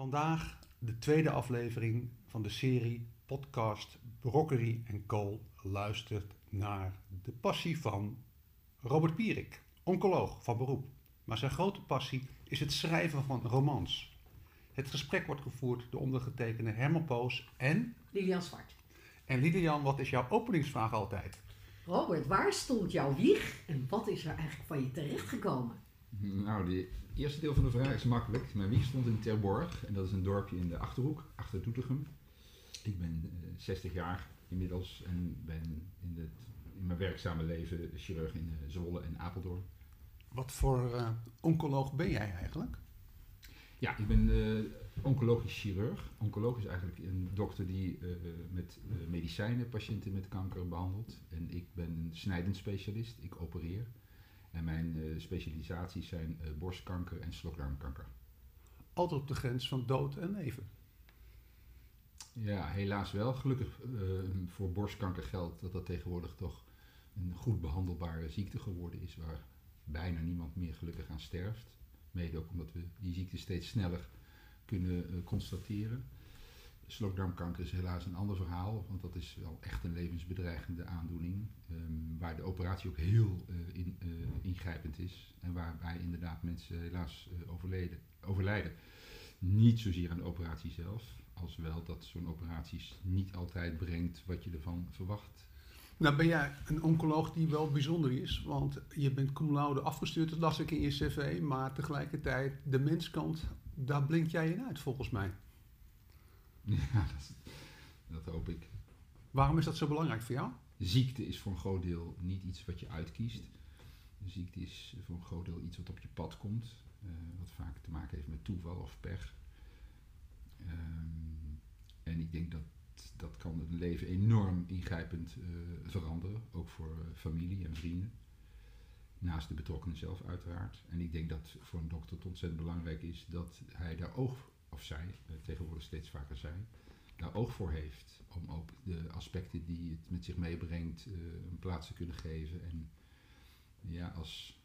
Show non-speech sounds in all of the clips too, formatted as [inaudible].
Vandaag de tweede aflevering van de serie podcast Brockery en Kool luistert naar de passie van Robert Pierik, oncoloog van beroep. Maar zijn grote passie is het schrijven van romans. Het gesprek wordt gevoerd door ondergetekende Herman Poos en... Lilian Zwart. En Lilian, wat is jouw openingsvraag altijd? Robert, waar stond jouw wieg en wat is er eigenlijk van je terechtgekomen? Nou, het eerste deel van de vraag is makkelijk. Mijn wieg stond in Terborg en dat is een dorpje in de Achterhoek, achter Doetinchem. Ik ben uh, 60 jaar inmiddels en ben in, het, in mijn werkzame leven chirurg in uh, Zwolle en Apeldoorn. Wat voor uh, oncoloog ben jij eigenlijk? Ja, ik ben oncologisch chirurg. Oncoloog is eigenlijk een dokter die met medicijnen patiënten met kanker behandelt. En ik ben een snijdend specialist. Ik opereer. En mijn specialisaties zijn borstkanker en slokdarmkanker. Altijd op de grens van dood en leven. Ja, helaas wel. Gelukkig voor borstkanker geldt dat dat tegenwoordig toch een goed behandelbare ziekte geworden is, waar bijna niemand meer gelukkig aan sterft. Mede ook omdat we die ziekte steeds sneller kunnen constateren. Slokdarmkanker is helaas een ander verhaal, want dat is wel echt een levensbedreigende aandoening. Um, waar de operatie ook heel uh, in, uh, ingrijpend is en waarbij inderdaad mensen helaas overleden, overlijden. Niet zozeer aan de operatie zelf, als wel dat zo'n operatie niet altijd brengt wat je ervan verwacht. Nou ben jij een oncoloog die wel bijzonder is, want je bent cum laude afgestuurd, dat las ik in je cv, maar tegelijkertijd de menskant, daar blink jij in uit volgens mij. [laughs] Ja, dat, dat hoop ik. Waarom is dat zo belangrijk voor jou? Ziekte is voor een groot deel niet iets wat je uitkiest. Ziekte is voor een groot deel iets wat op je pad komt, uh, wat vaak te maken heeft met toeval of pech. Um, en ik denk dat dat kan het leven enorm ingrijpend uh, veranderen, ook voor uh, familie en vrienden. Naast de betrokkenen zelf uiteraard. En ik denk dat voor een dokter het ontzettend belangrijk is dat hij daar oog, of zij, uh, tegenwoordig steeds vaker zij, daar oog voor heeft. Om ook de aspecten die het met zich meebrengt een plaats te kunnen geven. En ja, als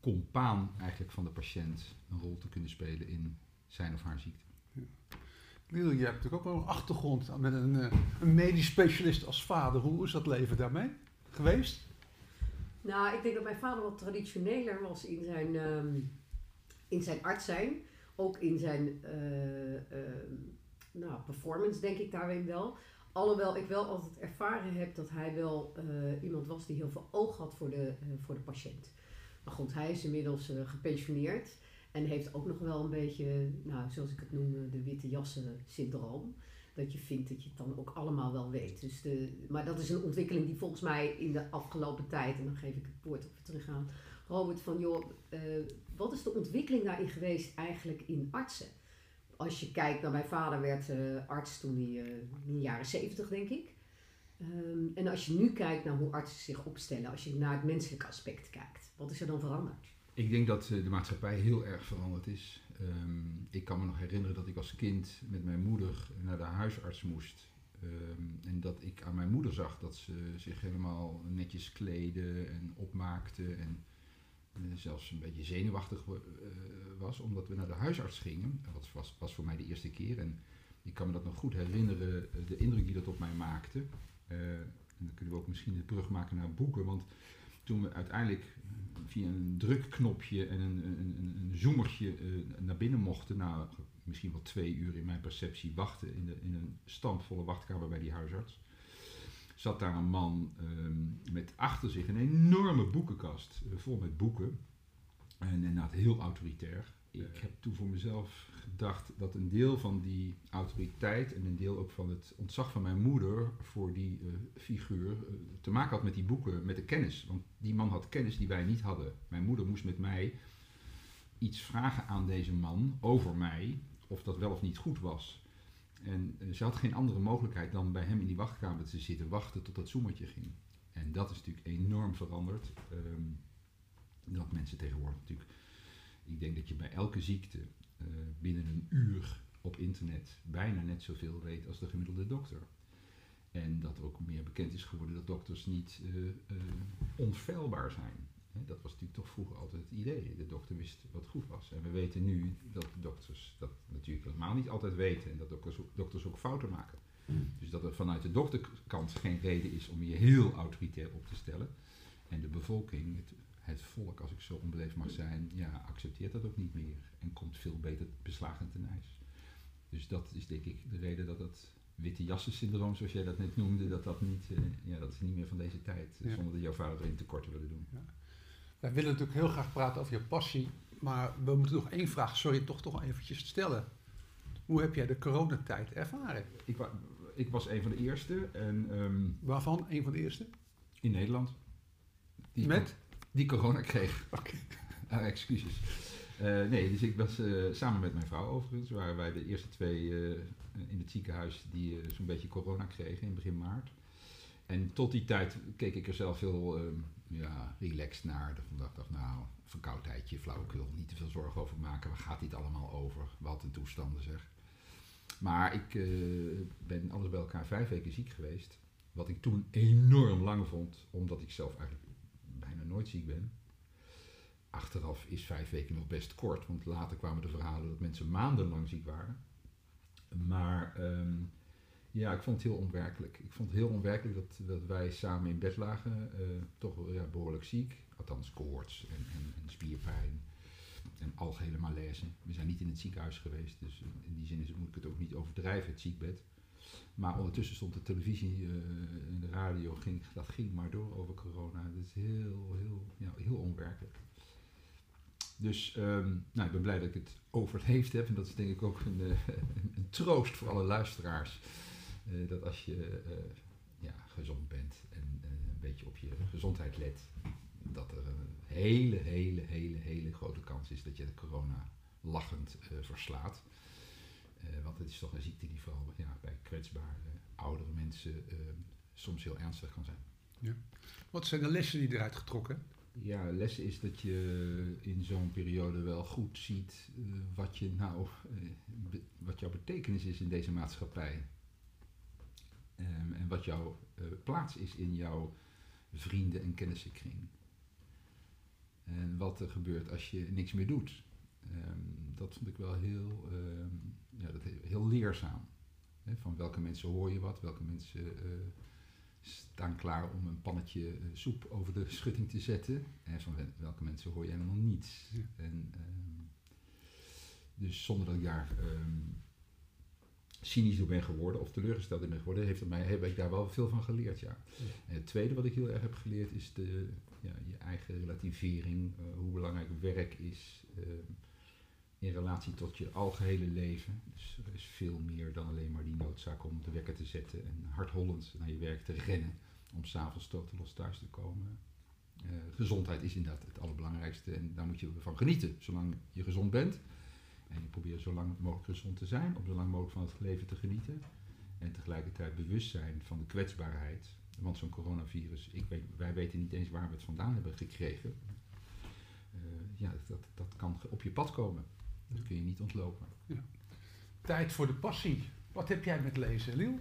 compaan eigenlijk van de patiënt een rol te kunnen spelen in zijn of haar ziekte. Ja. Liel, je hebt natuurlijk ook wel een achtergrond met een, uh, een medisch specialist als vader. Hoe is dat leven daarmee geweest? Nou, ik denk dat mijn vader wat traditioneler was in zijn, um, in zijn arts zijn. Ook in zijn uh, uh, nou, performance, denk ik daarin wel. Alhoewel ik wel altijd ervaren heb dat hij wel iemand was die heel veel oog had voor de, voor de patiënt. Maar goed, hij is inmiddels gepensioneerd. En heeft ook nog wel een beetje, nou, zoals ik het noem, de witte jassen syndroom. Dat je vindt dat je het dan ook allemaal wel weet. Dus de, maar dat is een ontwikkeling die volgens mij in de afgelopen tijd, en dan geef ik het woord even terug aan Robert, van joh, uh, wat is de ontwikkeling daarin geweest eigenlijk in artsen? Als je kijkt naar mijn vader werd uh, arts toen hij uh, in de jaren zeventig, denk ik. Um, en als je nu kijkt naar hoe artsen zich opstellen, als je naar het menselijke aspect kijkt, wat is er dan veranderd? Ik denk dat de maatschappij heel erg veranderd is. Um, ik kan me nog herinneren dat ik als kind met mijn moeder naar de huisarts moest. Um, en dat ik aan mijn moeder zag dat ze zich helemaal netjes kleden en opmaakte. En zelfs een beetje zenuwachtig uh, was omdat we naar de huisarts gingen. Dat was, was voor mij de eerste keer. En ik kan me dat nog goed herinneren, de indruk die dat op mij maakte. En dan kunnen we ook misschien de brug maken naar boeken. Want toen we uiteindelijk via een drukknopje en een, een, een, uh, naar binnen mochten, na misschien wel twee uur in mijn perceptie wachten in, de, in een stampvolle wachtkamer bij die huisarts, zat daar een man um, met achter zich een enorme boekenkast uh, vol met boeken. En inderdaad heel autoritair. Ik heb toen voor mezelf gedacht dat een deel van die autoriteit en een deel ook van het ontzag van mijn moeder voor die uh, figuur uh, te maken had met die boeken, met de kennis. Want die man had kennis die wij niet hadden. Mijn moeder moest met mij iets vragen aan deze man over mij, of dat wel of niet goed was. En uh, ze had geen andere mogelijkheid dan bij hem in die wachtkamer te zitten wachten tot dat zoemertje ging. En dat is natuurlijk enorm veranderd. Um, dat mensen tegenwoordig natuurlijk. Ik denk dat je bij elke ziekte uh, binnen een uur op internet bijna net zoveel weet als de gemiddelde dokter. En dat ook meer bekend is geworden dat dokters niet uh, onfeilbaar zijn. Dat was natuurlijk toch vroeger altijd het idee. De dokter wist wat goed was. En we weten nu dat dokters dat natuurlijk helemaal niet altijd weten. En dat dokters, ook- dokters ook fouten maken. Dus dat er vanuit de dokterkant geen reden is om je heel autoritair op te stellen. En de bevolking, het, het volk, als ik zo onbeleefd mag zijn, ja, accepteert dat ook niet meer. En komt veel beter beslagen ten ijs. Dus dat is denk ik de reden dat het witte jassen syndroom, zoals jij dat net noemde, dat dat niet, eh, ja, dat is niet meer van deze tijd. Ja. Zonder dat jouw vader erin tekort willen doen. Wij willen natuurlijk heel graag praten over je passie, maar we moeten nog één vraag, sorry, toch toch eventjes stellen. Hoe heb jij de coronatijd ervaren? Ik, wa- ik was een van de eerste en, ehm, Waarvan? Een van de eerste? in Nederland. Die, Met? Die corona kreeg. Oké. Ah, excuses. Eh, nee, dus ik was eh, samen met mijn vrouw overigens, waren wij de eerste twee eh, in het ziekenhuis die zo'n beetje corona kregen in begin maart. En tot die tijd keek ik er zelf heel eh, ja, relaxed naar. Ik dacht, dacht, nou, verkoudheidje, flauwekul, niet te veel zorgen over maken. Waar gaat dit allemaal over? Wat een toestanden zeg. Maar ik eh, ben alles bij elkaar vijf weken ziek geweest. Wat ik toen enorm lang vond, omdat ik zelf eigenlijk bijna nooit ziek ben. Achteraf is vijf weken nog best kort, want later kwamen de verhalen dat mensen maandenlang ziek waren. Maar ehm, ja, ik vond het heel onwerkelijk. Ik vond het heel onwerkelijk dat, dat wij samen in bed lagen, eh, toch ja, behoorlijk ziek. Althans koorts en, en, en spierpijn en algehele malaise. We zijn niet in het ziekenhuis geweest, dus in- die zin is, moet ik het ook niet overdrijven, het ziekbed. Maar ondertussen stond de televisie eh, en de radio, ging, dat ging maar door over corona. Dat is heel, heel, ja, heel onwerkelijk. Dus ehm, nou, ik ben blij dat ik het over het heeft heb. En dat is denk ik ook een, eh, [laughs] een troost voor alle luisteraars. Eh, dat als je eh, ja, gezond bent en eh, een beetje op je gezondheid let, dat er een hele, hele, hele, hele grote kans is dat je de corona lachend verslaat. Want het is toch een ziekte die vooral ja, bij kwetsbare oudere mensen soms heel ernstig kan zijn. Wat zijn de lessen die eruit getrokken? Ja, les is dat je in zo'n periode wel goed ziet wat, je nou, wat jouw betekenis is in deze maatschappij. Ehm, en wat jouw eh, plaats is in jouw vrienden- en kennissenkring. En wat er gebeurt als je niks meer doet. Ehm, dat vond ik wel heel, ehm, ja, dat he- heel leerzaam. Van welke mensen hoor je wat, welke mensen eh, staan klaar om een pannetje eh, soep over de [laughs] schutting te zetten. En van wel- welke mensen hoor je helemaal niets. Ja. En, dus zonder dat ik daar cynisch door ben geworden of teleurgesteld in ben geworden, heeft mij, heb ik daar wel veel van geleerd. Ja. En het tweede wat ik heel erg heb geleerd is de, ja, je eigen relativering, eh, hoe belangrijk werk is. ehm, in relatie tot je algehele leven. Dus er is veel meer dan alleen maar die noodzaak om de wekker te zetten en hardhollend naar je werk te rennen om s'avonds stotelos thuis te komen. Eh, gezondheid is inderdaad het allerbelangrijkste en daar moet je van genieten, zolang je gezond bent. En je probeert zo lang mogelijk gezond te zijn, om zo lang mogelijk van het leven te genieten. En tegelijkertijd bewust zijn van de kwetsbaarheid. Want zo'n coronavirus, ik weet, wij weten niet eens waar we het vandaan hebben gekregen. Eh, ja, dat, dat kan op je pad komen. Dat kun je niet ontlopen. Tijd voor de passie. Wat heb jij met lezen, Liel?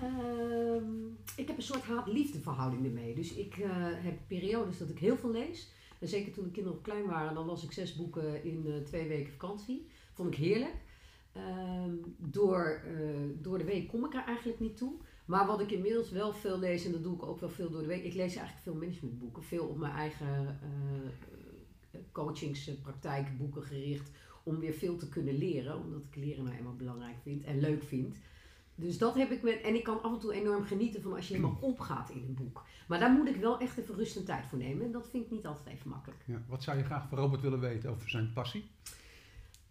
Ehm, ik heb een soort haat-liefde verhouding ermee. Dus ik eh, heb periodes dat ik heel veel lees. Zeker toen de kinderen nog klein waren, dan las ik zes boeken in eh, twee weken vakantie. Vond ik heerlijk. Ehm, door, eh, door de week kom ik er eigenlijk niet toe. Maar wat ik inmiddels wel veel lees, en dat doe ik ook wel veel door de week. Ik lees eigenlijk veel managementboeken. Veel op mijn eigen eh coachingspraktijkboeken gericht. Om weer veel te kunnen leren. Omdat ik leren nou eenmaal belangrijk vind en leuk vind. Dus dat heb ik met. En ik kan af en toe enorm genieten van als je helemaal opgaat in een boek. Maar daar moet ik wel echt even rust en tijd voor nemen. En dat vind ik niet altijd even makkelijk. Ja, wat zou je graag van Robert willen weten over zijn passie?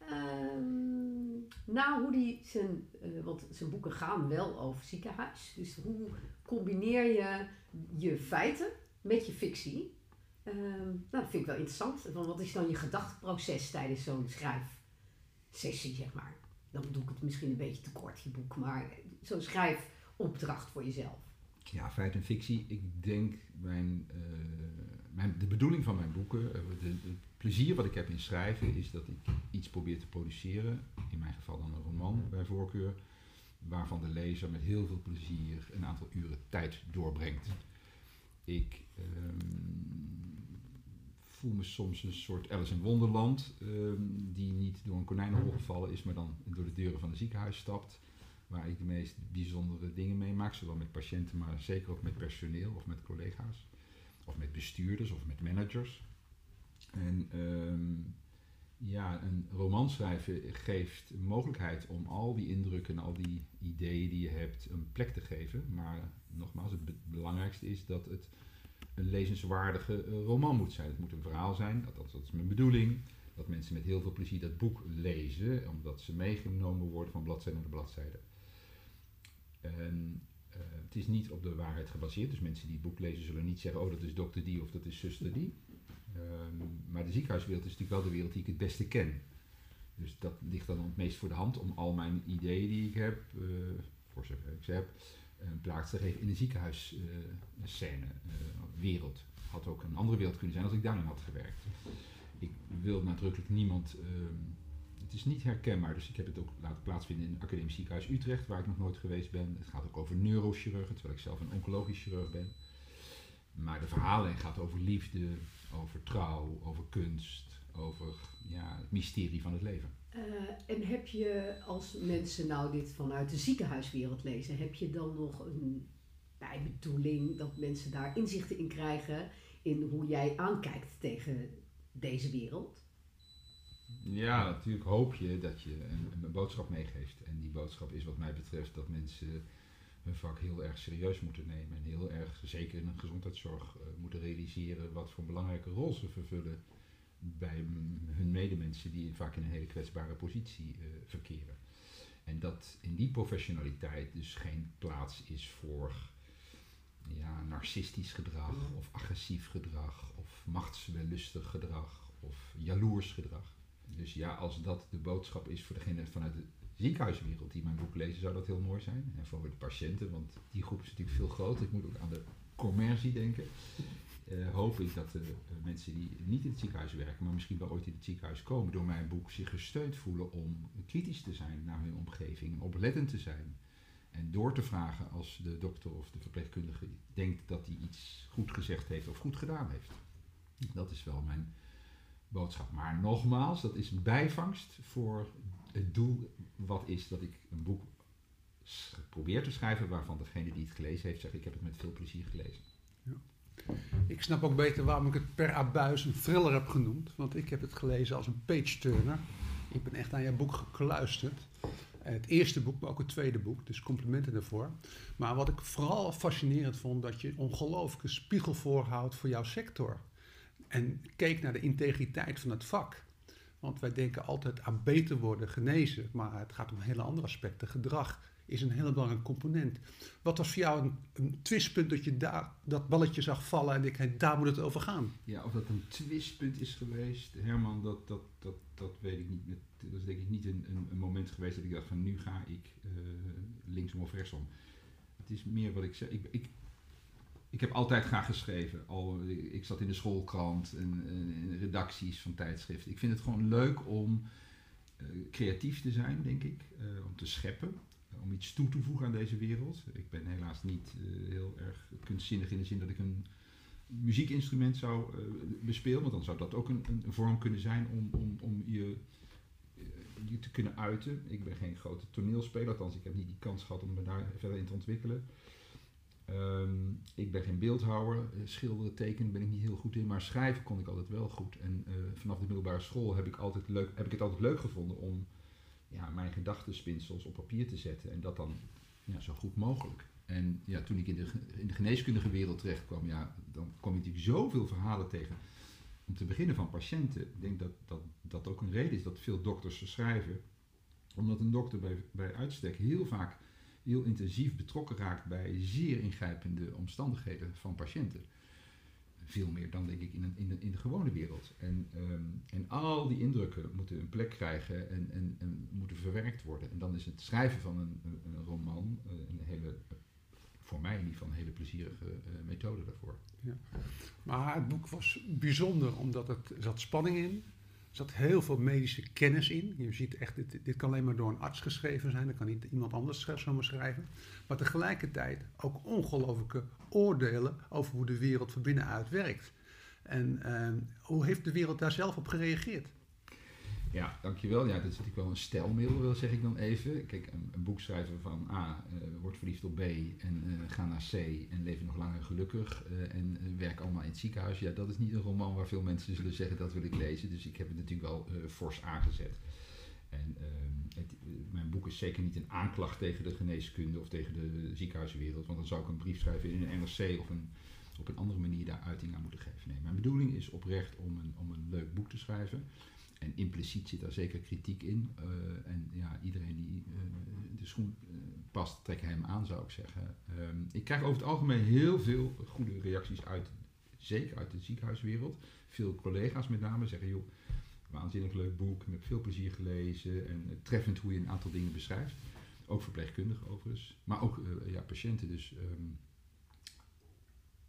Ehm, nou, hoe die zijn. eh, want zijn boeken gaan wel over ziekenhuis. Dus hoe combineer je je feiten met je fictie? Ehm, nou, dat vind ik wel interessant. Van wat is dan je gedachteproces tijdens zo'n schrijfsessie, zeg maar? Dan doe ik het misschien een beetje te kort, je boek. Maar zo'n schrijfopdracht voor jezelf. Ja, feit en fictie. Ik denk mijn, eh, mijn, de bedoeling van mijn boeken, eh, het plezier wat ik heb in schrijven, is dat ik iets probeer te produceren. In mijn geval dan een roman bij voorkeur. Waarvan de lezer met heel veel plezier een aantal uren tijd doorbrengt. Ik ehm, voel me soms een soort Alice in Wonderland, ehm, die niet door een konijnenhol gevallen is, maar dan door de deuren van een ziekenhuis stapt. Waar ik de meest bijzondere dingen meemaak, zowel met patiënten, maar zeker ook met personeel of met collega's. Of met bestuurders of met managers. En ehm, ja, een roman schrijven geeft mogelijkheid om al die indrukken en al die ideeën die je hebt een plek te geven. Maar nogmaals, het belangrijkste is dat het een lezenswaardige eh, roman moet zijn. Het moet een verhaal zijn, dat, dat is mijn bedoeling. Dat mensen met heel veel plezier dat boek lezen, omdat ze meegenomen worden van bladzijde naar bladzijde. En uh, het is niet op de waarheid gebaseerd, dus mensen die het boek lezen zullen niet zeggen: Oh, dat is dokter die of dat is zuster die. Um, maar de ziekenhuiswereld is natuurlijk wel de wereld die ik het beste ken. Dus dat ligt dan het meest voor de hand om al mijn ideeën die ik heb, uh, voor zover ik ze heb, plaats te geven in de ziekenhuisscène, wereld. Had ook een andere wereld kunnen zijn als ik daarin had gewerkt. Ik wil nadrukkelijk niemand. Uh, het is niet herkenbaar, dus ik heb het ook laten plaatsvinden in het Academisch Ziekenhuis Utrecht, waar ik nog nooit geweest ben. Het gaat ook over neurochirurgen, terwijl ik zelf een oncologisch chirurg ben. Maar de verhaallijn gaat over liefde, over trouw, over kunst, over ja, het mysterie van het leven. Uh, en heb je, als mensen nou dit vanuit de ziekenhuiswereld lezen, heb je dan nog een bijbedoeling dat mensen daar inzichten in krijgen in hoe jij aankijkt tegen deze wereld? Ja, natuurlijk hoop je dat je een, een boodschap meegeeft. En die boodschap is wat mij betreft dat mensen hun vak heel erg serieus moeten nemen. En heel erg, zeker in de gezondheidszorg, uh, moeten realiseren wat voor een belangrijke rol ze vervullen bij hun medemensen die vaak in een hele kwetsbare positie uh, verkeren. En dat in die professionaliteit dus geen plaats is voor ja, narcistisch gedrag of agressief gedrag of machtswellustig gedrag of jaloers gedrag. Dus ja, als dat de boodschap is voor degene vanuit de ziekenhuiswereld die mijn boek lezen, zou dat heel mooi zijn. En voor de patiënten, want die groep is natuurlijk veel groter. Ik moet ook aan de commercie denken. Uh, hoop ik dat de uh, mensen die niet in het ziekenhuis werken, maar misschien wel ooit in het ziekenhuis komen, door mijn boek zich gesteund voelen om kritisch te zijn naar hun omgeving, oplettend te zijn. En door te vragen als de dokter of de verpleegkundige denkt dat hij iets goed gezegd heeft of goed gedaan heeft. Dat is wel mijn boodschap. Maar nogmaals, dat is een bijvangst voor het doel wat is dat ik een boek probeer te schrijven waarvan degene die het gelezen heeft zegt ik heb het met veel plezier gelezen. Ja. Ik snap ook beter waarom ik het per abuis een thriller heb genoemd, want ik heb het gelezen als een page-turner. Ik ben echt aan jouw boek gekluisterd. Het eerste boek, maar ook het tweede boek, dus complimenten daarvoor. Maar wat ik vooral fascinerend vond, dat je ongelooflijke spiegel voorhoudt voor jouw sector. En keek naar de integriteit van het vak. Want wij denken altijd aan beter worden, genezen. Maar het gaat om hele andere aspecten. Gedrag is een hele belangrijke component. Wat was voor jou een, een twistpunt dat je daar dat balletje zag vallen en ik daar moet het over gaan? Ja, of dat een twistpunt is geweest, Herman, dat, dat, dat, dat weet ik niet. Dat is denk ik niet een, een, een moment geweest dat ik dacht van nu ga ik uh, linksom of rechtsom. Het is meer wat ik zeg. Ik, ik, ik heb altijd graag geschreven. Al, ik zat in de schoolkrant en, in redacties van tijdschriften. Ik vind het gewoon leuk om uh, creatief te zijn, denk ik. Uh, om te scheppen. Om iets toe te voegen aan deze wereld. Ik ben helaas niet uh, heel erg kunstzinnig in de zin dat ik een muziekinstrument zou bespelen. Want dan zou dat ook een, een vorm kunnen zijn om, om, om je, je te kunnen uiten. Ik ben geen grote toneelspeler, althans ik heb niet die kans gehad om me daar verder in te ontwikkelen. Um, ik ben geen beeldhouwer, schilderen, tekenen ben ik niet heel goed in, maar schrijven kon ik altijd wel goed. En uh, vanaf de middelbare school heb ik, altijd leuk, heb ik het altijd leuk gevonden om ja, mijn gedachtenspinsels op papier te zetten en dat dan ja, zo goed mogelijk. En ja, toen ik in de, in de geneeskundige wereld terecht kwam, ja, dan kwam ik natuurlijk zoveel verhalen tegen. Om te beginnen van patiënten. Ik denk dat dat, dat ook een reden is dat veel dokters schrijven. Omdat een dokter bij, bij uitstek heel vaak heel intensief betrokken raakt bij zeer ingrijpende omstandigheden van patiënten. Veel meer dan denk ik in, in, de, in de gewone wereld. En, um, en al die indrukken moeten een plek krijgen en, en, en, moeten verwerkt worden. En dan is het schrijven van een, een roman uh, een hele, voor mij in ieder geval een hele plezierige uh, methode daarvoor. Ja. Maar het boek was bijzonder omdat het zat spanning in. Zat heel veel medische kennis in. Je ziet echt, dit, dit kan alleen maar door een arts geschreven zijn. Dat kan niet iemand anders zomaar schrijven. Maar tegelijkertijd ook ongelooflijke oordelen over hoe de wereld van binnenuit werkt. En ehm, hoe heeft de wereld daar zelf op gereageerd? Ja, dankjewel. Ja, dat is natuurlijk wel een stijlmiddel, zeg ik dan even. Kijk, een, een boek schrijven van A, uh, word verliefd op B en uh, ga naar C en leef nog langer gelukkig uh, en werk allemaal in het ziekenhuis. Ja, dat is niet een roman waar veel mensen zullen zeggen dat wil ik lezen. Dus ik heb het natuurlijk wel fors aangezet. En ehm, het, mijn boek is zeker niet een aanklacht tegen de geneeskunde of tegen de ziekenhuiswereld, want dan zou ik een brief schrijven in een NRC of een, op een andere manier daar uiting aan moeten geven. Nee, mijn bedoeling is oprecht om een, om een leuk boek te schrijven. En impliciet zit daar zeker kritiek in. Uh, en ja, iedereen die uh, de schoen uh, past, trek hem aan, zou ik zeggen. Um, ik krijg over het algemeen heel veel goede reacties uit, zeker uit de ziekenhuiswereld. Veel collega's met name zeggen, joh, waanzinnig leuk boek, met veel plezier gelezen en treffend hoe je een aantal dingen beschrijft. Ook verpleegkundigen overigens, maar ook ja, patiënten. Dus um,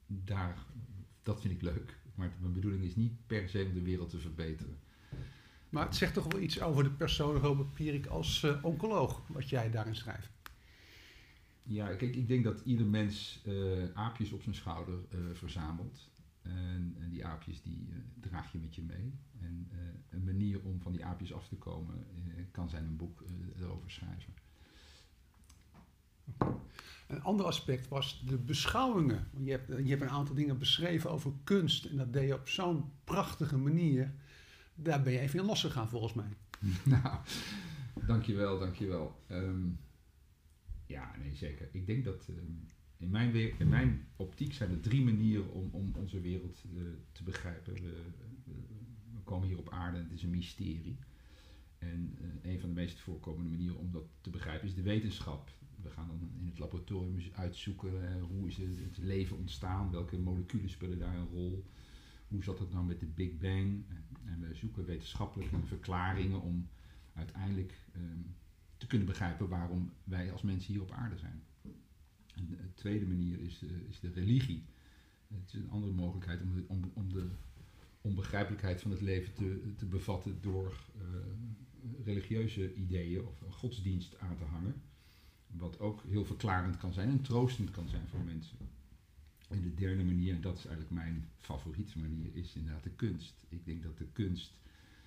daar, dat vind ik leuk. Maar mijn bedoeling is niet per se om de wereld te verbeteren. Maar het zegt toch wel iets over de persoon Robert Pierik als uh, oncoloog, wat jij daarin schrijft. Ja, kijk, ik denk dat ieder mens uh, aapjes op zijn schouder uh, verzamelt. En, en, die aapjes die draag je met je mee. En een manier om van die aapjes af te komen kan zijn een boek erover schrijven. Een ander aspect was de beschouwingen. Je hebt, je hebt een aantal dingen beschreven over kunst. En dat deed je op zo'n prachtige manier daar ben je even in losgegaan volgens mij. [laughs] nou, dankjewel, dankjewel. Um, ja, nee, zeker. Ik denk dat um, in, mijn in mijn optiek zijn er drie manieren om, om onze wereld uh, te begrijpen. We, we, komen hier op aarde en het is een mysterie. En uh, een van de meest voorkomende manieren om dat te begrijpen is de wetenschap. We gaan dan in het laboratorium uitzoeken uh, hoe is het, het leven ontstaan, welke moleculen spelen daar een rol hoe zat het nou met de Big Bang? En we zoeken wetenschappelijke verklaringen om uiteindelijk um, te kunnen begrijpen waarom wij als mensen hier op aarde zijn. En de tweede manier is de, is de religie. Het is een andere mogelijkheid om de, om, de onbegrijpelijkheid van het leven te, te bevatten door uh, religieuze ideeën of godsdienst aan te hangen. Wat ook heel verklarend kan zijn en troostend kan zijn voor mensen. De derde manier, en dat is eigenlijk mijn favoriete manier, is inderdaad de kunst. Ik denk dat de kunst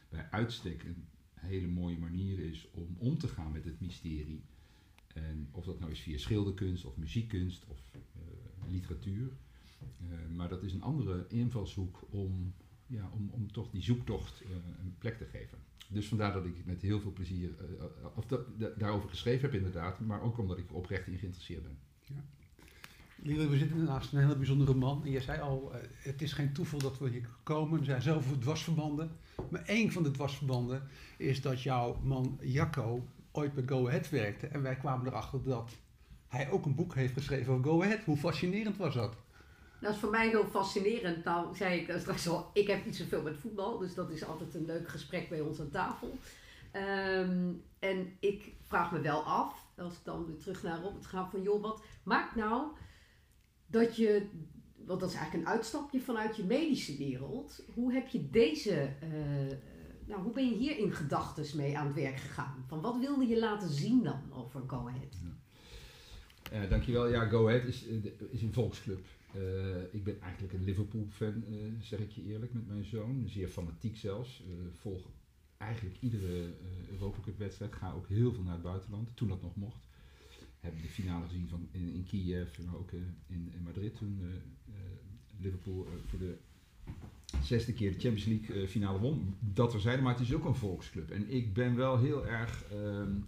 bij uitstek een hele mooie manier is om om te gaan met het mysterie. En of dat nou is via schilderkunst of muziekkunst of uh, literatuur. Uh, maar dat is een andere invalshoek om, ja, om, om toch die zoektocht uh, een plek te geven. Dus vandaar dat ik met heel veel plezier of daarover geschreven heb inderdaad, maar ook omdat ik oprecht in geïnteresseerd ben. Ja. Lieve, we zitten naast een hele bijzondere man. En jij zei al, uh, het is geen toeval dat we hier komen. Er zijn zoveel dwarsverbanden. Maar één van de dwarsverbanden is dat jouw man Jacco ooit bij Go Ahead werkte. En wij kwamen erachter dat hij ook een boek heeft geschreven over Go Ahead. Hoe fascinerend was dat? Dat is voor mij heel fascinerend. Nou, zei ik straks al, ik heb niet zoveel met voetbal. Dus dat is altijd een leuk gesprek bij ons aan tafel. Um, en ik vraag me wel af, als ik dan weer terug naar Robert ga, van joh, wat maakt nou dat je, want dat is eigenlijk een uitstapje vanuit je medische wereld. Hoe heb je deze, uh, nou hoe ben je hier in gedachten mee aan het werk gegaan? Van wat wilde je laten zien dan over Go Ahead? Ja. Uh, dankjewel. Ja, Go Ahead is, is een volksclub. Ik ben eigenlijk een Liverpool-fan, zeg ik je eerlijk, met mijn zoon. Zeer fanatiek zelfs. volg eigenlijk iedere Europa Cup-wedstrijd. Ga ook heel veel naar het buitenland, toen dat nog mocht hebben de finale gezien van in, Kiev, maar ook uh, in, in, Madrid toen uh, Liverpool voor de zesde keer de Champions League finale won. Dat er zijn, maar het is ook een volksclub. En ik ben wel heel erg um,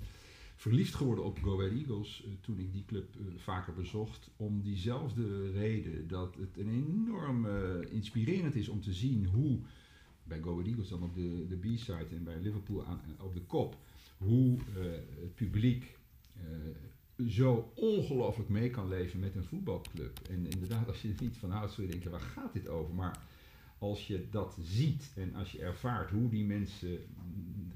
verliefd geworden op Go Ahead Eagles toen ik die club vaker bezocht. Om diezelfde reden dat het een enorm inspirerend is om te zien hoe bij Go Ahead Eagles dan op de, de B-side en bij Liverpool aan, op de kop, hoe het publiek zo ongelooflijk mee kan leven met een voetbalclub. En inderdaad, als je er niet van houdt, zul je denken, waar gaat dit over? Maar als je dat ziet en als je ervaart hoe die mensen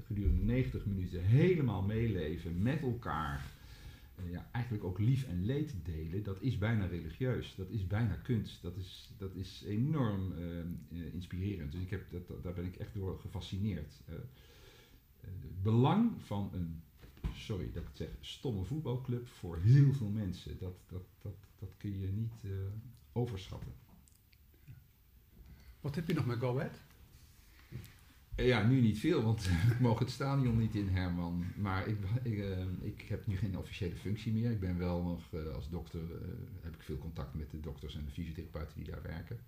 gedurende 90 minuten helemaal meeleven met elkaar, uh, ja, eigenlijk ook lief en leed delen, dat is bijna religieus. Dat is bijna kunst. Dat is, dat is enorm uh, inspirerend. Dus ik heb dat, daar ben ik echt door gefascineerd. Het belang van een sorry dat ik het zeg, stomme voetbalclub voor heel veel mensen. Dat, dat, dat, dat kun je niet uh, overschatten. Wat heb je nog met Go Ahead? Eh, Ja, nu niet veel, want [laughs] ik mogen het stadion niet in, Herman. Maar ik, ik, eh, ik heb nu geen officiële functie meer. Ik ben wel nog eh, als dokter, eh, heb ik veel contact met de dokters en de fysiotherapeuten die daar werken.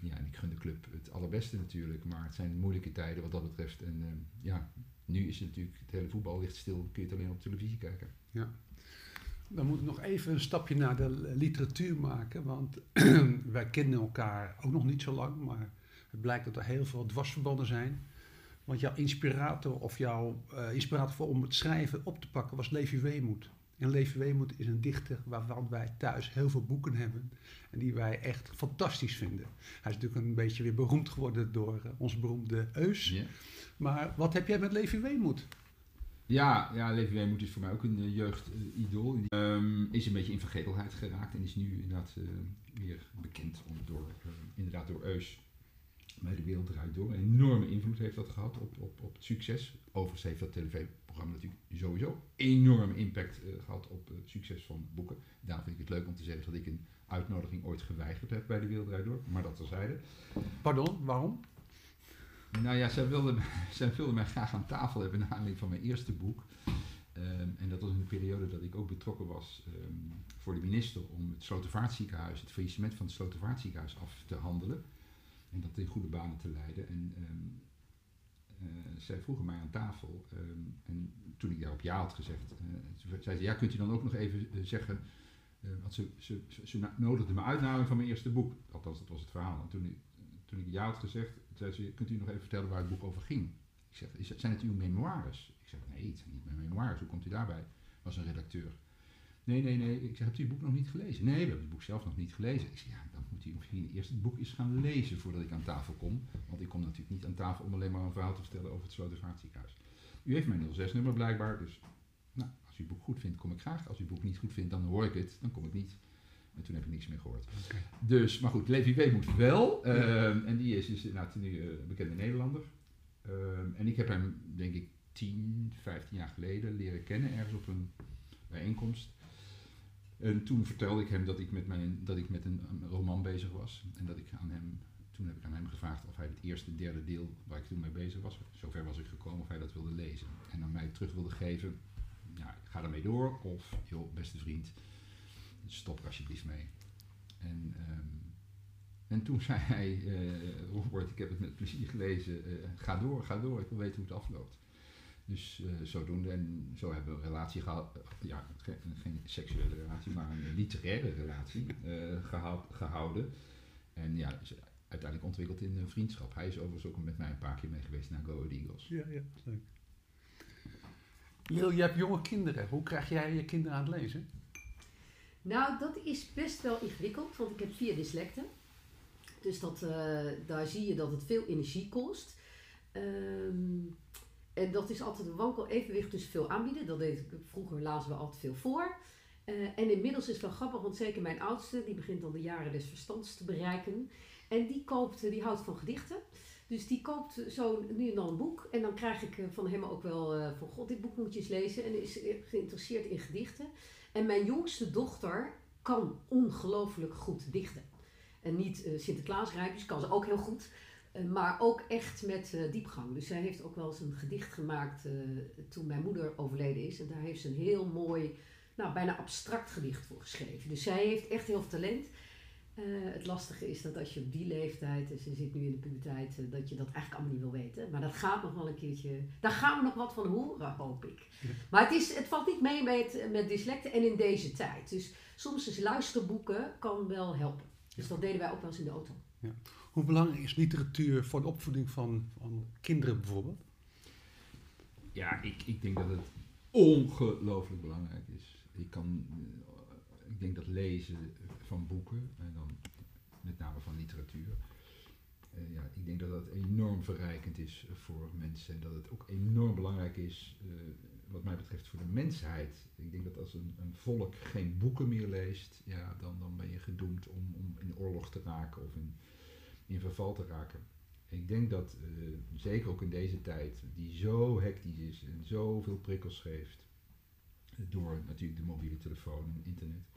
Ja, en ik gun de club het allerbeste natuurlijk, maar het zijn moeilijke tijden wat dat betreft. En eh, ja, nu is het natuurlijk, het hele voetbal ligt stil, kun je het alleen op televisie kijken. Dan moeten we nog even een stapje naar de literatuur maken. Want [clears throat] wij kennen elkaar ook nog niet zo lang. Maar het blijkt dat er heel veel dwarsverbanden zijn. Want jouw inspirator of jouw eh, inspirator voor om het schrijven op te pakken was Levi Weemoed. En Levi Weemoed is een dichter waarvan wij thuis heel veel boeken hebben. En die wij echt fantastisch vinden. Hij is natuurlijk een beetje weer beroemd geworden door eh, onze beroemde Eus. Ja. Maar wat heb jij met Levi Weemoed? Ja, ja Levi Weemoed is voor mij ook een uh, jeugdidool. Ehm, is een beetje in vergetelheid geraakt en is nu inderdaad eh, weer bekend om, door, eh, inderdaad door Eus bij de Wereld Draait Door. Een enorme invloed heeft dat gehad op, op, op het succes. Overigens heeft dat tv-programma natuurlijk sowieso enorme impact eh, gehad op het succes van boeken. Daarom vind ik het leuk om te zeggen dat ik een uitnodiging ooit geweigerd heb bij de Wereld Draait Door. Maar dat terzijde. Pardon, waarom? Nou ja, zij wilde, [laughs] zij wilde mij graag aan tafel hebben naar aanleiding van mijn eerste boek. Ehm, en dat was in de periode dat ik ook betrokken was ehm, voor de minister om het Slotervaartziekenhuis, het faillissement van het Slotervaartziekenhuis af te handelen. En dat in goede banen te leiden. En ehm, eh, zij vroegen mij aan tafel. en toen ik daarop ja had gezegd, toen zei ze, ja, kunt u dan ook nog even eh, zeggen... want ze, ze, ze, nodigde me uit van mijn eerste boek. Althans, dat was het verhaal. En toen ik had gezegd, zei ze, kunt u nog even vertellen waar het boek over ging? Ik zeg, zijn het uw memoires? Ik zeg, nee, het zijn niet mijn memoires. Hoe komt u daarbij? Was een redacteur. Nee, nee, nee. Ik zeg, hebt u het boek nog niet gelezen? Nee, we hebben het boek zelf nog niet gelezen. Ik zeg, ja, dan moet u misschien eerst het boek eens gaan lezen voordat ik aan tafel kom. Want ik kom natuurlijk niet aan tafel om alleen maar een verhaal te vertellen over het Slotervaartziekenhuis. U heeft mijn 06-nummer blijkbaar, dus nou, als u het boek goed vindt, kom ik graag. Als u het boek niet goed vindt, dan hoor ik het, dan kom ik niet. En toen heb ik niks meer gehoord. Dus, maar goed, Levi Weemoed wel. Ehm, en die is dus inderdaad nu eh, een bekende Nederlander. Ehm, en ik heb hem, denk ik, 10, 15 jaar geleden leren kennen, ergens op een bijeenkomst. En toen vertelde ik hem dat ik met, mijn, dat ik met een, een roman bezig was. En dat ik aan hem, toen heb ik aan hem gevraagd of hij het eerste, derde deel waar ik toen mee bezig was, zover was ik gekomen, of hij dat wilde lezen. En aan mij terug wilde geven, ja, ik ga ermee door. Of, joh, beste vriend, stop alsjeblieft mee. En, ehm, en toen zei hij, eh, Robert, ik heb het met plezier gelezen, eh, ga door, ga door, ik wil weten hoe het afloopt. Dus eh, zodoende, en zo hebben we een relatie gehad, eh, ja, ge- geen seksuele relatie, maar een literaire relatie eh, gehouden. En ja, uiteindelijk ontwikkeld in een vriendschap. Hij is overigens ook met mij een paar keer mee geweest naar Go Eagles. Ja, ja, leuk. Lil, je hebt jonge kinderen. Hoe krijg jij je kinderen aan het lezen? Nou, dat is best wel ingewikkeld, want ik heb vier dyslecten. Dus dat, eh, daar zie je dat het veel energie kost. Ehm, en dat is altijd een wankel evenwicht tussen veel aanbieden. Dat deed ik vroeger, lazen we altijd veel voor. Eh, en inmiddels is het wel grappig, want zeker mijn oudste, die begint dan de jaren des verstands te bereiken. En die, koopt, eh, die houdt van gedichten. Dus die koopt zo nu en dan een boek. En dan krijg ik van hem ook wel eh, van, god, dit boek moet je eens lezen. En is geïnteresseerd in gedichten. En mijn jongste dochter kan ongelooflijk goed dichten. En niet eh Sinterklaasrijmpjes, kan ze ook heel goed. eh, maar ook echt met eh, diepgang. Dus zij heeft ook wel eens een gedicht gemaakt toen mijn moeder overleden is. En daar heeft ze een heel mooi, nou bijna abstract gedicht voor geschreven. Dus zij heeft echt heel veel talent. Eh, het lastige is dat als je op die leeftijd, en ze zit nu in de puberteit, eh, dat je dat eigenlijk allemaal niet wil weten. Maar dat gaat nog wel een keertje, daar gaan we nog wat van horen, hoop ik. Maar het, is, het valt niet mee met, met dyslecten en in deze tijd. Dus soms is luisterboeken kan wel helpen. Dus dat deden wij ook wel eens in de auto. Hoe belangrijk is literatuur voor de opvoeding van, van kinderen bijvoorbeeld? Ja, ik, ik denk dat het ongelooflijk belangrijk is. Ik, kan, eh, ik denk dat lezen van boeken, en dan met name van literatuur, eh, ja, ik denk dat dat enorm verrijkend is voor mensen. En dat het ook enorm belangrijk is, eh, wat mij betreft, voor de mensheid. Ik denk dat als een, een volk geen boeken meer leest, ja, dan, dan ben je gedoemd om, om in oorlog te raken of in, in verval te raken. Ik denk dat, eh, zeker ook in deze tijd, die zo hectisch is en zoveel prikkels geeft, door natuurlijk de mobiele telefoon en internet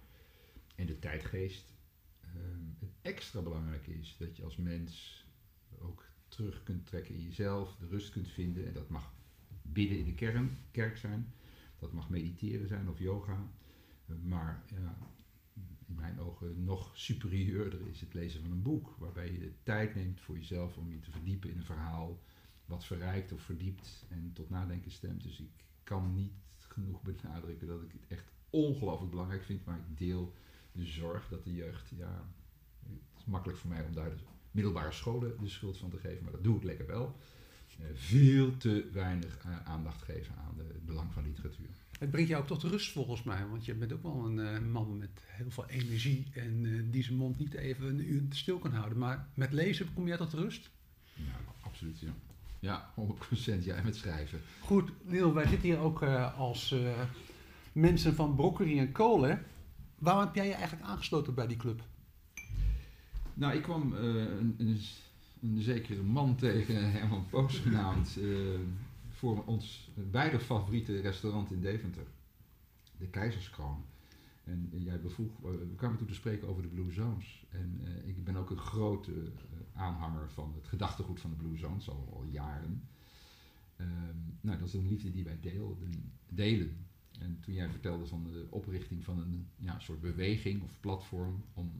en de tijdgeest, ehm, het extra belangrijk is dat je als mens ook terug kunt trekken in jezelf, de rust kunt vinden. En dat mag bidden in de kern, kerk zijn, dat mag mediteren zijn of yoga. Maar ja, in mijn ogen nog superieurder is het lezen van een boek, waarbij je de tijd neemt voor jezelf om je te verdiepen in een verhaal, wat verrijkt of verdiept en tot nadenken stemt. Dus ik kan niet genoeg benadrukken dat ik het echt ongelooflijk belangrijk vind, maar ik deel de zorg dat de jeugd, ja, het is makkelijk voor mij om daar de middelbare scholen de schuld van te geven, maar dat doe ik lekker wel. Eh, veel te weinig eh, aandacht geven aan de, het belang van literatuur. Het brengt jou ook tot rust volgens mij, want je bent ook wel een eh, man met heel veel energie en eh, die zijn mond niet even een uur stil kan houden. Maar met lezen kom jij tot rust? Ja, absoluut, ja. Ja, 100% ja, en met schrijven. Goed, Neil, wij zitten hier ook eh, als eh, mensen van Broccoli en Kolen. Waarom heb jij je eigenlijk aangesloten bij die club? Nou, ik kwam eh, een, een, een zekere man tegen, [laughs] Herman Poos genaamd, eh, voor ons beide favoriete restaurant in Deventer, de Keizerskroon. En jij bevroeg, eh, we kwamen toen te spreken over de Blue Zones. En ik ben ook een grote aanhanger van het gedachtegoed van de Blue Zones, al, jaren. Ehm, nou, dat is een liefde die wij deelden, delen. En toen jij vertelde van de oprichting van een ja, soort beweging of platform om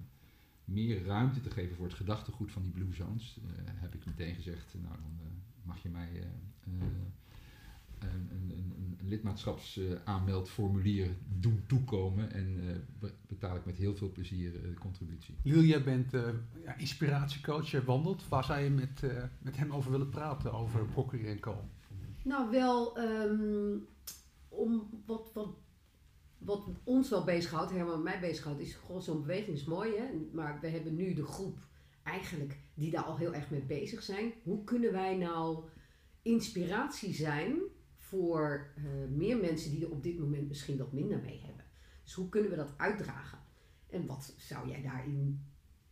meer ruimte te geven voor het gedachtegoed van die Blue Zones, eh, heb ik meteen gezegd, nou dan eh, mag je mij eh, eh, een, een, een, een lidmaatschapsaanmeldformulier doen toekomen en eh, be- betaal ik met heel veel plezier eh, de contributie. Liel, jij bent eh, ja, inspiratiecoach, jij wandelt. Waar zou je met, eh, met hem over willen praten, over Broccoli en Co? Nou, wel ehm, om wat, wat, wat ons wel bezighoudt, en mij bezighoudt, is gewoon zo'n beweging is mooi, hè? maar we hebben nu de groep eigenlijk die daar al heel erg mee bezig zijn. Hoe kunnen wij nou inspiratie zijn voor eh, meer mensen die er op dit moment misschien wat minder mee hebben? Dus hoe kunnen we dat uitdragen? En wat zou jij daarin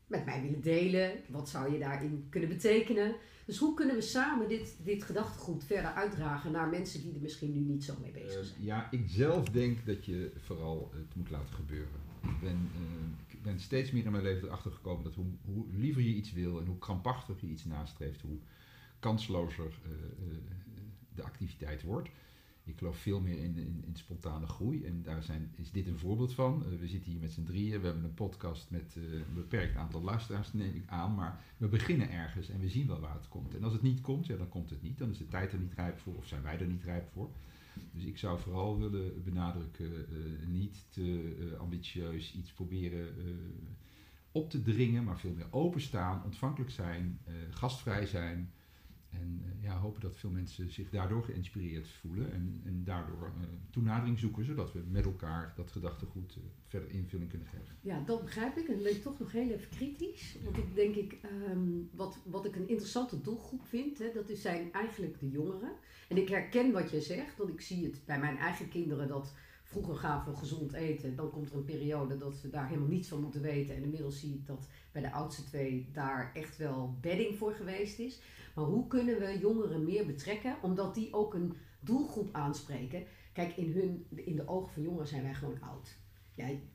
met mij willen delen? Wat zou je daarin kunnen betekenen? Dus hoe kunnen we samen dit, dit gedachtegoed verder uitdragen naar mensen die er misschien nu niet zo mee bezig Eh, zijn? ja, ik zelf denk dat je vooral het moet laten gebeuren. Ik ben, eh, ik ben steeds meer in mijn leven erachter gekomen dat hoe, hoe liever je iets wil en hoe krampachtig je iets nastreeft, hoe kanslozer eh, de activiteit wordt. Ik geloof veel meer in, in, spontane groei en daar zijn, is dit een voorbeeld van. Eh, we zitten hier met z'n drieën, we hebben een podcast met eh, een beperkt aantal luisteraars, neem ik aan, maar we beginnen ergens en we zien wel waar het komt. En als het niet komt, ja, dan komt het niet. Dan is de tijd er niet rijp voor of zijn wij er niet rijp voor. Dus ik zou vooral willen benadrukken, eh, niet te ambitieus iets proberen op te dringen, maar veel meer openstaan, ontvankelijk zijn, gastvrij zijn. En eh, ja, hopen dat veel mensen zich daardoor geïnspireerd voelen en, en daardoor eh, toenadering zoeken, zodat we met elkaar dat gedachtegoed eh, verder invulling kunnen geven. Ja, dat begrijp ik. En dan ben ik toch nog heel even kritisch. Want ik denk, ik, ehm, wat, wat ik een interessante doelgroep vind, hè, dat is zijn eigenlijk de jongeren. En ik herken wat je zegt, want ik zie het bij mijn eigen kinderen dat vroeger gaven we gezond eten. Dan komt er een periode dat ze daar helemaal niets van moeten weten. En inmiddels zie ik dat bij de oudste twee daar echt wel bedding voor geweest is. Maar hoe kunnen we jongeren meer betrekken, omdat die ook een doelgroep aanspreken? Kijk, in, hun, in de ogen van jongeren zijn wij gewoon oud.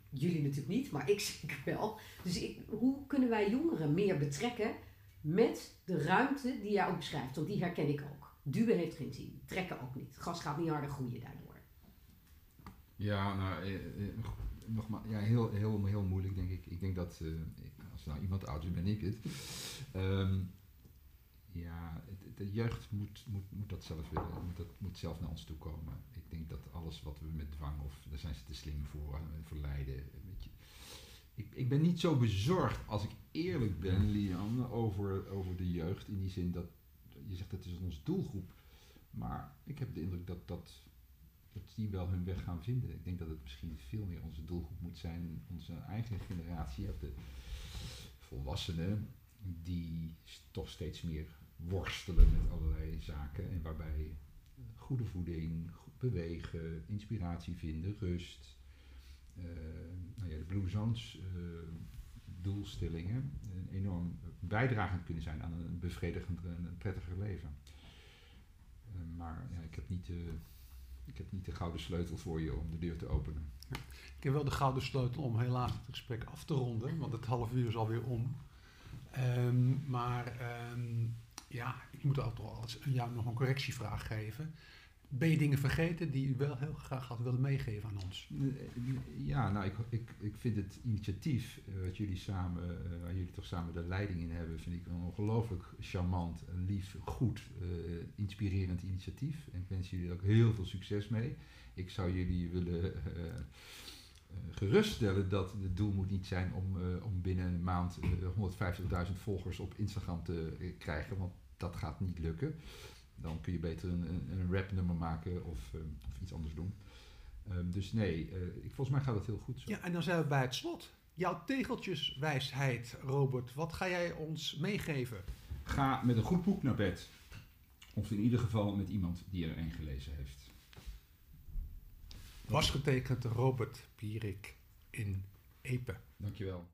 Jullie natuurlijk niet, maar ik [laughs] zeker wel. Dus ik, hoe kunnen wij jongeren meer betrekken met de ruimte die jij ook beschrijft? Want die herken ik ook. Duwen heeft geen zin, trekken ook niet. Gas gaat niet harder groeien daardoor. Ja, nou, eh, eh, ja, heel, heel, heel moeilijk denk ik. Ik denk dat, eh, als nou iemand oud is, ben ik het. Ehm, ja, de jeugd moet, moet, moet dat zelf willen, moet, dat, moet zelf naar ons toe komen. Ik denk dat alles wat we met dwang, of daar zijn ze te slim voor, eh, verleiden. Weet je. Ik, ik ben niet zo bezorgd, als ik eerlijk ben, Lian, over, over de jeugd. In die zin dat, je zegt dat is onze doelgroep. Maar ik heb de indruk dat, dat, dat die wel hun weg gaan vinden. Ik denk dat het misschien veel meer onze doelgroep moet zijn, onze eigen generatie, of de volwassenen, die toch steeds meer worstelen met allerlei zaken en waarbij goede voeding, bewegen, inspiratie vinden, rust, eh, nou ja, de eh, doelstellingen een enorm bijdragend kunnen zijn aan een bevredigend en prettiger leven. Eh, maar ja, ik heb niet ik heb niet de gouden sleutel voor je om de deur te openen. Ik heb wel de gouden sleutel om helaas het gesprek af te ronden, want het half uur is alweer om. Ehm, maar ehm, ja, ik moet eens aan jou nog een correctievraag geven. Ben je dingen vergeten die u wel heel graag had willen meegeven aan ons? Ja, nou, ik, ik, ik vind het initiatief eh, wat jullie samen, eh, waar jullie toch samen de leiding in hebben, vind ik een ongelooflijk charmant, lief, goed, eh, inspirerend initiatief. En ik wens jullie ook heel veel succes mee. Ik zou jullie willen geruststellen dat het doel moet niet zijn om, om binnen een maand eh, 150.000 volgers op Instagram te krijgen, want dat gaat niet lukken. Dan kun je beter een, een, een rapnummer maken of, eh, of iets anders doen. Ehm, dus nee, eh, ik, volgens mij gaat het heel goed zo. Ja, en dan zijn we bij het slot. Jouw tegeltjeswijsheid, Robert. Wat ga jij ons meegeven? Ga met een goed boek naar bed. Of in ieder geval met iemand die er een gelezen heeft. Was getekend Robert Pierik in Epe. Dankjewel.